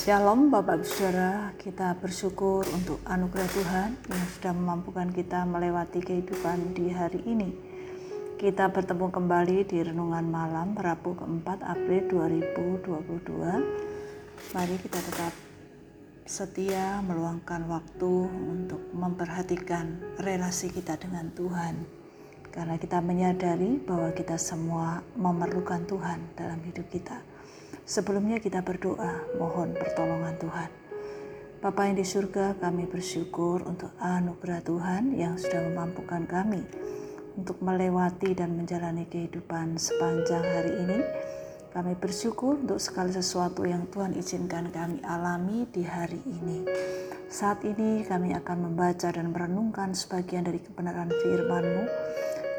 Shalom Bapak Ibu Saudara, kita bersyukur untuk anugerah Tuhan yang sudah memampukan kita melewati kehidupan di hari ini. Kita bertemu kembali di Renungan Malam Rabu keempat April 2022. Mari kita tetap setia meluangkan waktu untuk memperhatikan relasi kita dengan Tuhan. Karena kita menyadari bahwa kita semua memerlukan Tuhan dalam hidup kita. Sebelumnya kita berdoa, mohon pertolongan Tuhan. Bapa yang di surga, kami bersyukur untuk anugerah Tuhan yang sudah memampukan kami untuk melewati dan menjalani kehidupan sepanjang hari ini. Kami bersyukur untuk segala sesuatu yang Tuhan izinkan kami alami di hari ini. Saat ini kami akan membaca dan merenungkan sebagian dari kebenaran firman-Mu.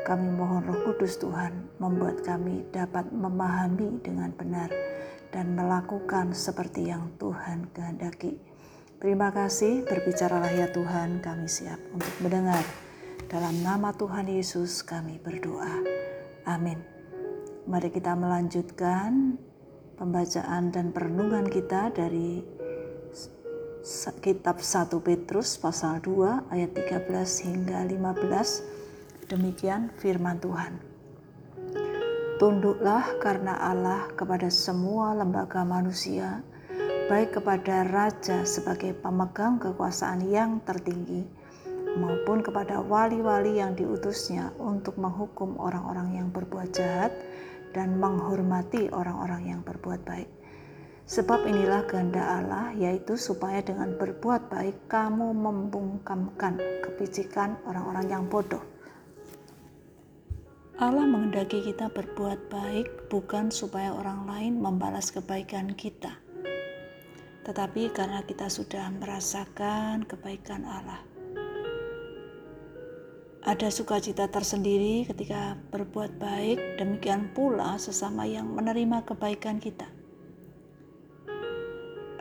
Kami mohon roh kudus Tuhan membuat kami dapat memahami dengan benar dan melakukan seperti yang Tuhan kehendaki. Terima kasih, berbicaralah ya Tuhan, kami siap untuk mendengar. Dalam nama Tuhan Yesus kami berdoa. Amin. Mari kita melanjutkan pembacaan dan perenungan kita dari kitab 1 Petrus pasal 2 ayat 13 hingga 15. Demikian firman Tuhan. Tunduklah karena Allah kepada semua lembaga manusia, baik kepada raja sebagai pemegang kekuasaan yang tertinggi, maupun kepada wali-wali yang diutusnya untuk menghukum orang-orang yang berbuat jahat dan menghormati orang-orang yang berbuat baik. Sebab inilah kehendak Allah, yaitu supaya dengan berbuat baik kamu membungkamkan kepicikan orang-orang yang bodoh Allah menghendaki kita berbuat baik bukan supaya orang lain membalas kebaikan kita, tetapi karena kita sudah merasakan kebaikan Allah. Ada sukacita tersendiri ketika berbuat baik, demikian pula sesama yang menerima kebaikan kita.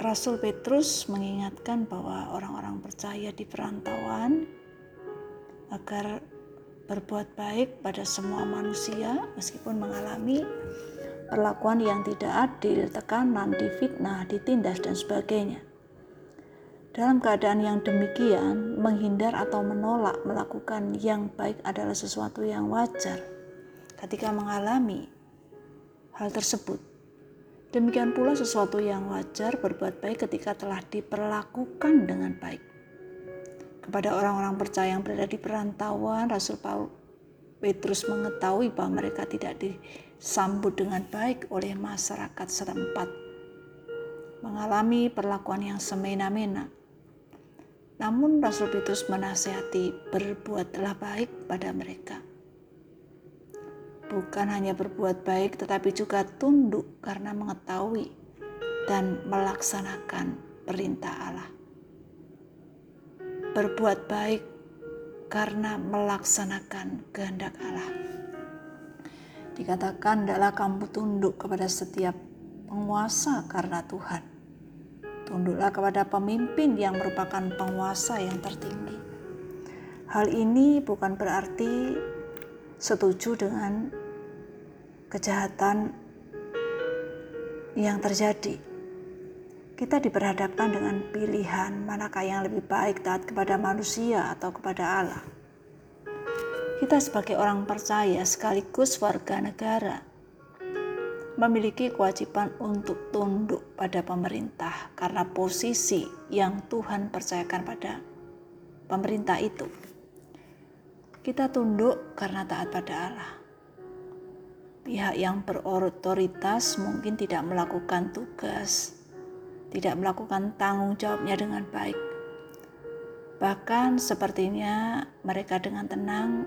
Rasul Petrus mengingatkan bahwa orang-orang percaya di perantauan agar berbuat baik pada semua manusia meskipun mengalami perlakuan yang tidak adil, tekanan, difitnah, ditindas dan sebagainya. Dalam keadaan yang demikian, menghindar atau menolak melakukan yang baik adalah sesuatu yang wajar ketika mengalami hal tersebut. Demikian pula sesuatu yang wajar berbuat baik ketika telah diperlakukan dengan baik. Kepada orang-orang percaya yang berada di perantauan, Rasul Petrus mengetahui bahwa mereka tidak disambut dengan baik oleh masyarakat setempat. Mengalami perlakuan yang semena-mena. Namun Rasul Petrus menasihati berbuatlah baik pada mereka. Bukan hanya berbuat baik tetapi juga tunduk karena mengetahui dan melaksanakan perintah Allah berbuat baik karena melaksanakan kehendak Allah. Dikatakan adalah kamu tunduk kepada setiap penguasa karena Tuhan. Tunduklah kepada pemimpin yang merupakan penguasa yang tertinggi. Hal ini bukan berarti setuju dengan kejahatan yang terjadi kita diperhadapkan dengan pilihan manakah yang lebih baik taat kepada manusia atau kepada Allah. Kita sebagai orang percaya sekaligus warga negara memiliki kewajiban untuk tunduk pada pemerintah karena posisi yang Tuhan percayakan pada pemerintah itu. Kita tunduk karena taat pada Allah. Pihak yang berotoritas mungkin tidak melakukan tugas tidak melakukan tanggung jawabnya dengan baik. Bahkan sepertinya mereka dengan tenang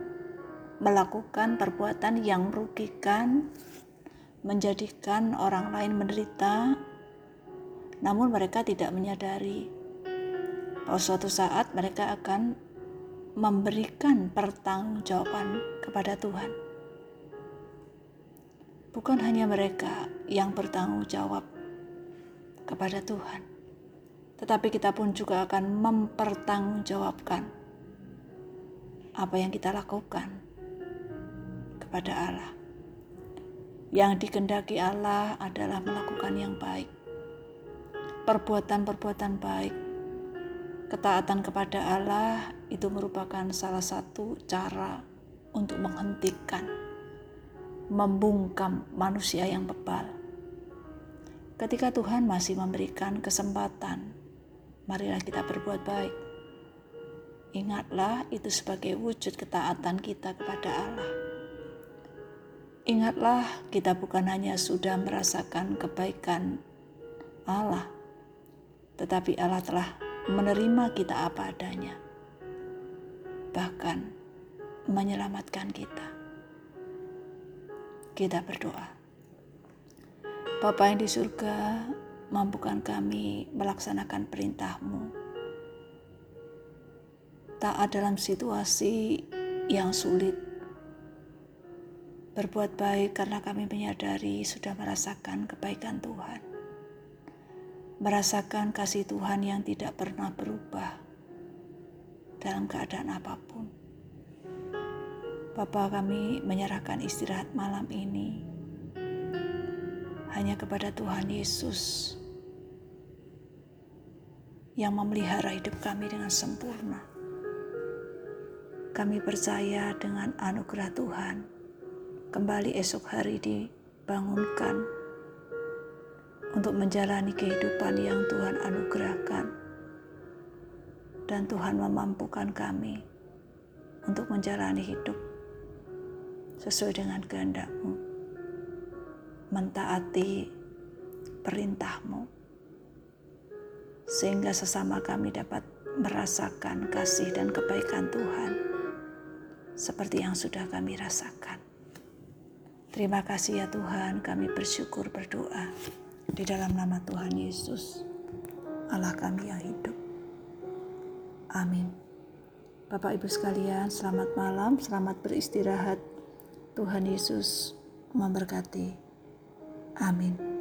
melakukan perbuatan yang merugikan, menjadikan orang lain menderita, namun mereka tidak menyadari bahwa suatu saat mereka akan memberikan pertanggungjawaban kepada Tuhan. Bukan hanya mereka yang bertanggung jawab, kepada Tuhan. Tetapi kita pun juga akan mempertanggungjawabkan apa yang kita lakukan kepada Allah. Yang dikendaki Allah adalah melakukan yang baik. perbuatan-perbuatan baik. Ketaatan kepada Allah itu merupakan salah satu cara untuk menghentikan, membungkam manusia yang bebal. Ketika Tuhan masih memberikan kesempatan, marilah kita berbuat baik. Ingatlah itu sebagai wujud ketaatan kita kepada Allah. Ingatlah kita bukan hanya sudah merasakan kebaikan Allah, tetapi Allah telah menerima kita apa adanya, bahkan menyelamatkan kita. Kita berdoa. Bapa yang di surga, mampukan kami melaksanakan perintahmu. Taat dalam situasi yang sulit. Berbuat baik karena kami menyadari sudah merasakan kebaikan Tuhan merasakan kasih Tuhan yang tidak pernah berubah dalam keadaan apa pun. Bapa kami menyerahkan istirahat malam ini hanya kepada Tuhan Yesus yang memelihara hidup kami dengan sempurna. Kami percaya dengan anugerah Tuhan, kembali esok hari dibangunkan untuk menjalani kehidupan yang Tuhan anugerahkan. Dan Tuhan memampukan kami untuk menjalani hidup sesuai dengan kehendak-Mu. Mentaati perintah-Mu. Sehingga sesama kami dapat merasakan kasih dan kebaikan Tuhan seperti yang sudah kami rasakan. Terima kasih ya Tuhan, kami bersyukur berdoa. Di dalam nama Tuhan Yesus, Allah kami yang hidup. Amin. Bapak Ibu sekalian, selamat malam, selamat beristirahat. Tuhan Yesus memberkati. Amin.